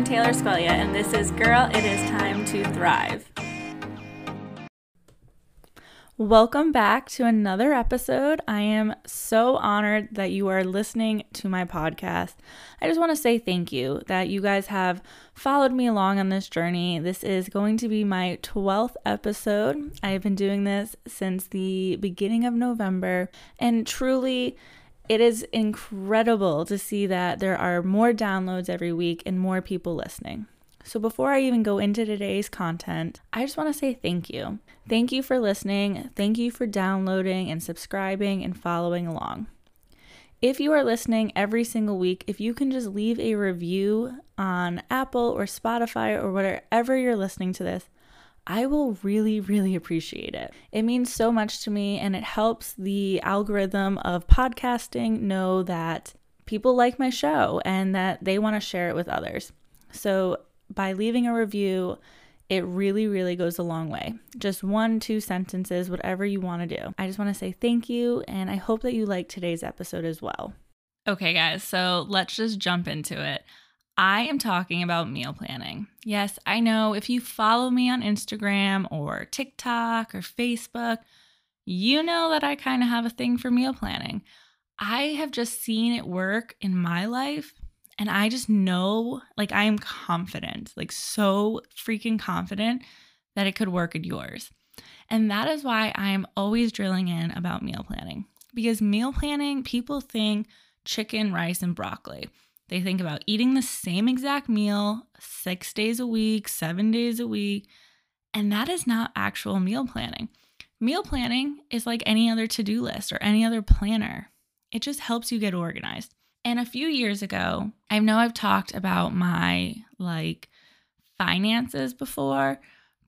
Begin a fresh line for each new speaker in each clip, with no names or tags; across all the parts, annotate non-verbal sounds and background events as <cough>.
I'm Taylor Squelia, and this is Girl, It Is Time to Thrive. Welcome back to another episode. I am so honored that you are listening to my podcast. I just want to say thank you that you guys have followed me along on this journey. This is going to be my 12th episode. I have been doing this since the beginning of November, and truly, it is incredible to see that there are more downloads every week and more people listening. So, before I even go into today's content, I just want to say thank you. Thank you for listening. Thank you for downloading and subscribing and following along. If you are listening every single week, if you can just leave a review on Apple or Spotify or wherever you're listening to this, I will really, really appreciate it. It means so much to me and it helps the algorithm of podcasting know that people like my show and that they want to share it with others. So by leaving a review, it really, really goes a long way. Just one, two sentences, whatever you want to do. I just want to say thank you, and I hope that you like today's episode as well. Okay, guys, so let's just jump into it. I am talking about meal planning. Yes, I know if you follow me on Instagram or TikTok or Facebook, you know that I kind of have a thing for meal planning. I have just seen it work in my life and I just know, like, I am confident, like, so freaking confident that it could work in yours. And that is why I am always drilling in about meal planning. Because meal planning, people think chicken, rice, and broccoli. They think about eating the same exact meal six days a week, seven days a week. And that is not actual meal planning. Meal planning is like any other to do list or any other planner, it just helps you get organized. And a few years ago, I know I've talked about my like finances before,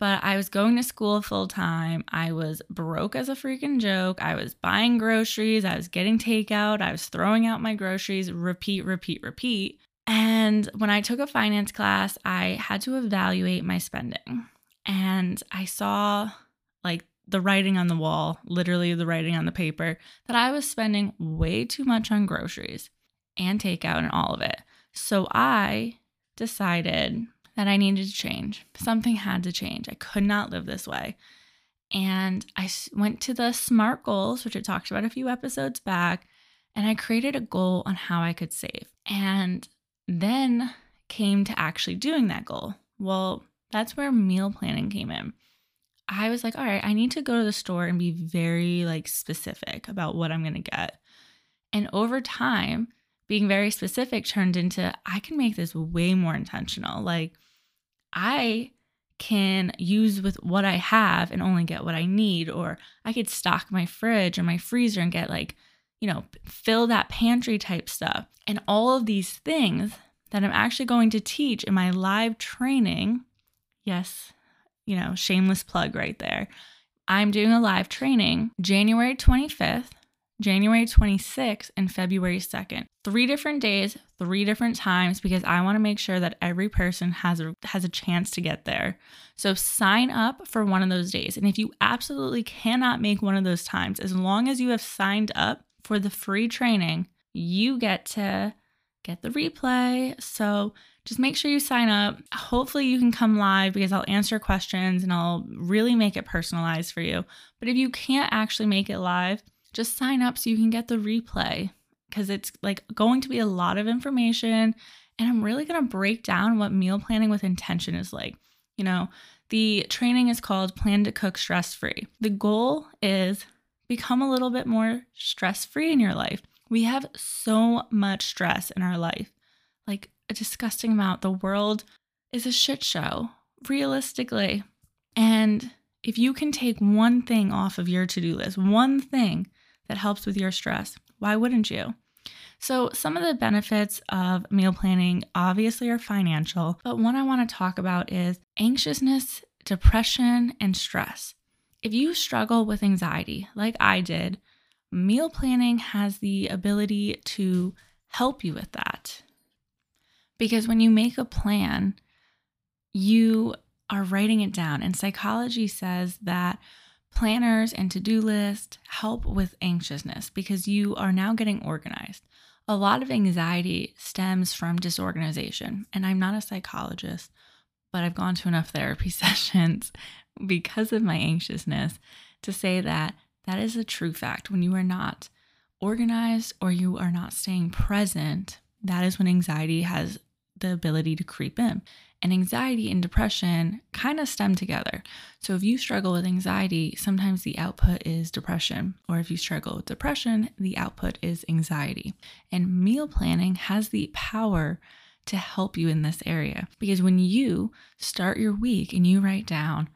but I was going to school full time. I was broke as a freaking joke. I was buying groceries, I was getting takeout, I was throwing out my groceries, repeat, repeat, repeat. And when I took a finance class, I had to evaluate my spending. And I saw like the writing on the wall, literally the writing on the paper, that I was spending way too much on groceries and takeout and all of it. So I decided that I needed to change. Something had to change. I could not live this way. And I went to the SMART goals, which I talked about a few episodes back, and I created a goal on how I could save. And then came to actually doing that goal. Well, that's where meal planning came in. I was like, all right, I need to go to the store and be very like specific about what I'm going to get. And over time, being very specific turned into I can make this way more intentional. Like I can use with what I have and only get what I need, or I could stock my fridge or my freezer and get like, you know, fill that pantry type stuff. And all of these things that I'm actually going to teach in my live training. Yes, you know, shameless plug right there. I'm doing a live training January 25th January 26th and February 2nd. Three different days, three different times because I want to make sure that every person has a has a chance to get there. So sign up for one of those days. And if you absolutely cannot make one of those times, as long as you have signed up for the free training, you get to get the replay. So just make sure you sign up. Hopefully, you can come live because I'll answer questions and I'll really make it personalized for you. But if you can't actually make it live, just sign up so you can get the replay because it's like going to be a lot of information. And I'm really going to break down what meal planning with intention is like. You know, the training is called Plan to Cook Stress Free. The goal is become a little bit more stress free in your life. We have so much stress in our life, like a disgusting amount. The world is a shit show, realistically. And if you can take one thing off of your to do list, one thing that helps with your stress. Why wouldn't you? So, some of the benefits of meal planning obviously are financial, but one I want to talk about is anxiousness, depression, and stress. If you struggle with anxiety, like I did, meal planning has the ability to help you with that. Because when you make a plan, you are writing it down. And psychology says that Planners and to do lists help with anxiousness because you are now getting organized. a lot of anxiety stems from disorganization. And I'm not a psychologist, but I've gone to enough therapy <laughs> sessions because of my anxiousness to say that that is a true fact. When you are not organized or you are not staying present, that is when anxiety has the ability to creep in. And anxiety and depression kind of stem together. So if you struggle with anxiety, sometimes the output is depression. Or if you struggle with depression, the output is anxiety. And meal planning has the power to help you in this area. Because when you start your week and you write down,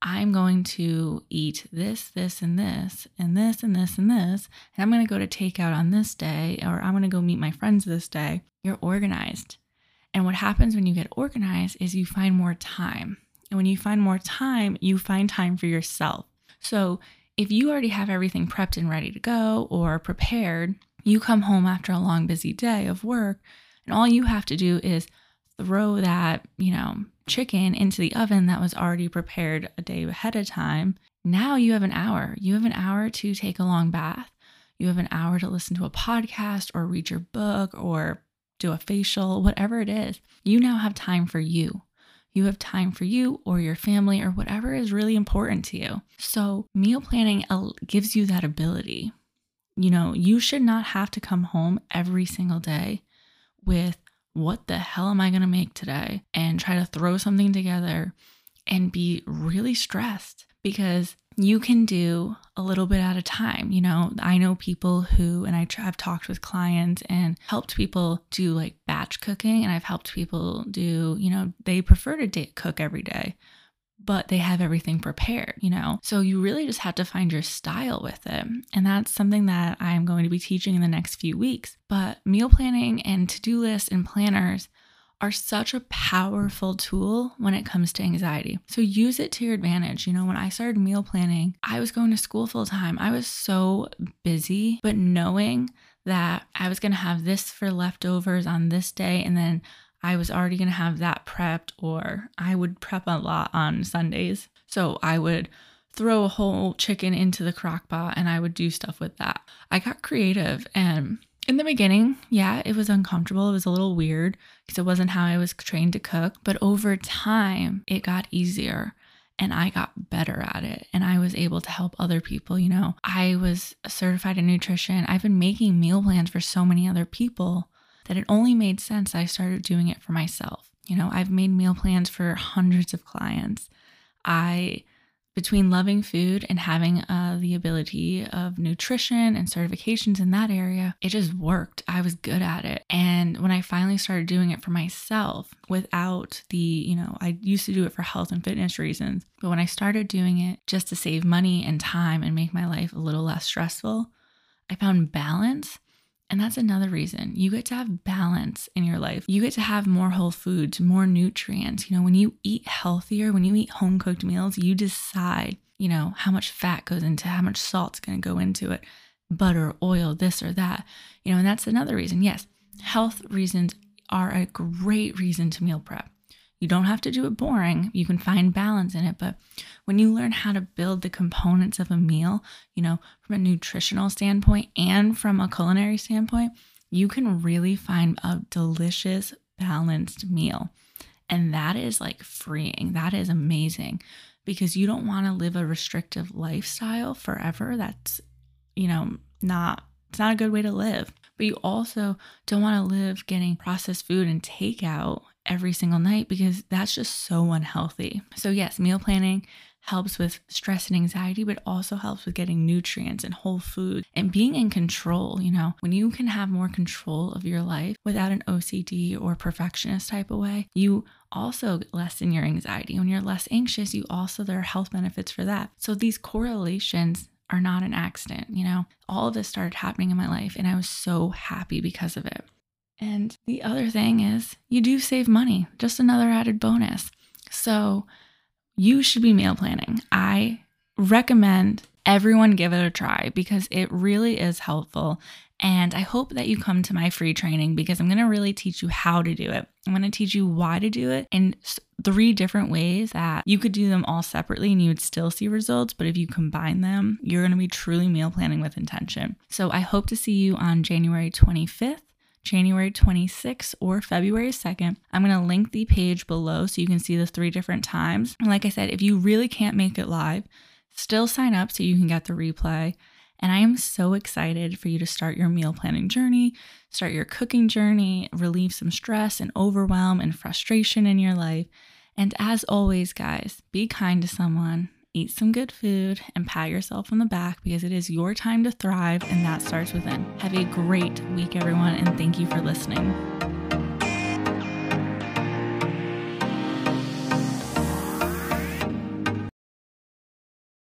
I'm going to eat this, this, and this, and this, and this, and this, and I'm going to go to takeout on this day, or I'm going to go meet my friends this day, you're organized. And what happens when you get organized is you find more time. And when you find more time, you find time for yourself. So if you already have everything prepped and ready to go or prepared, you come home after a long, busy day of work, and all you have to do is throw that, you know, chicken into the oven that was already prepared a day ahead of time. Now you have an hour. You have an hour to take a long bath. You have an hour to listen to a podcast or read your book or do a facial, whatever it is, you now have time for you. You have time for you or your family or whatever is really important to you. So, meal planning gives you that ability. You know, you should not have to come home every single day with what the hell am I going to make today and try to throw something together and be really stressed because you can do a little bit at a time. You know, I know people who, and I have talked with clients and helped people do like batch cooking, and I've helped people do, you know, they prefer to day, cook every day, but they have everything prepared, you know? So you really just have to find your style with it. And that's something that I'm going to be teaching in the next few weeks. But meal planning and to do lists and planners are such a powerful tool when it comes to anxiety. So use it to your advantage. You know, when I started meal planning, I was going to school full time. I was so busy, but knowing that I was going to have this for leftovers on this day and then I was already going to have that prepped or I would prep a lot on Sundays. So I would throw a whole chicken into the crock pot and I would do stuff with that. I got creative and in the beginning, yeah, it was uncomfortable. It was a little weird because it wasn't how I was trained to cook. But over time, it got easier and I got better at it. And I was able to help other people. You know, I was certified in nutrition. I've been making meal plans for so many other people that it only made sense I started doing it for myself. You know, I've made meal plans for hundreds of clients. I between loving food and having uh, the ability of nutrition and certifications in that area, it just worked. I was good at it. And when I finally started doing it for myself without the, you know, I used to do it for health and fitness reasons, but when I started doing it just to save money and time and make my life a little less stressful, I found balance and that's another reason you get to have balance in your life. You get to have more whole foods, more nutrients. You know, when you eat healthier, when you eat home cooked meals, you decide, you know, how much fat goes into, how much salt's going to go into it, butter, oil, this or that. You know, and that's another reason. Yes, health reasons are a great reason to meal prep. You don't have to do it boring. You can find balance in it. But when you learn how to build the components of a meal, you know, from a nutritional standpoint and from a culinary standpoint, you can really find a delicious, balanced meal. And that is like freeing. That is amazing because you don't want to live a restrictive lifestyle forever. That's, you know, not, it's not a good way to live. But you also don't want to live getting processed food and takeout every single night because that's just so unhealthy. So, yes, meal planning helps with stress and anxiety, but also helps with getting nutrients and whole food and being in control. You know, when you can have more control of your life without an OCD or perfectionist type of way, you also lessen your anxiety. When you're less anxious, you also, there are health benefits for that. So these correlations are not an accident. You know, all of this started happening in my life and I was so happy because of it. And the other thing is, you do save money, just another added bonus. So, you should be meal planning. I recommend everyone give it a try because it really is helpful. And I hope that you come to my free training because I'm going to really teach you how to do it. I'm going to teach you why to do it in three different ways that you could do them all separately and you would still see results. But if you combine them, you're going to be truly meal planning with intention. So I hope to see you on January 25th January 26th or February 2nd. I'm going to link the page below so you can see the three different times. And like I said, if you really can't make it live, still sign up so you can get the replay. And I am so excited for you to start your meal planning journey, start your cooking journey, relieve some stress and overwhelm and frustration in your life. And as always, guys, be kind to someone, eat some good food, and pat yourself on the back because it is your time to thrive and that starts within. Have a great week, everyone, and thank you for listening.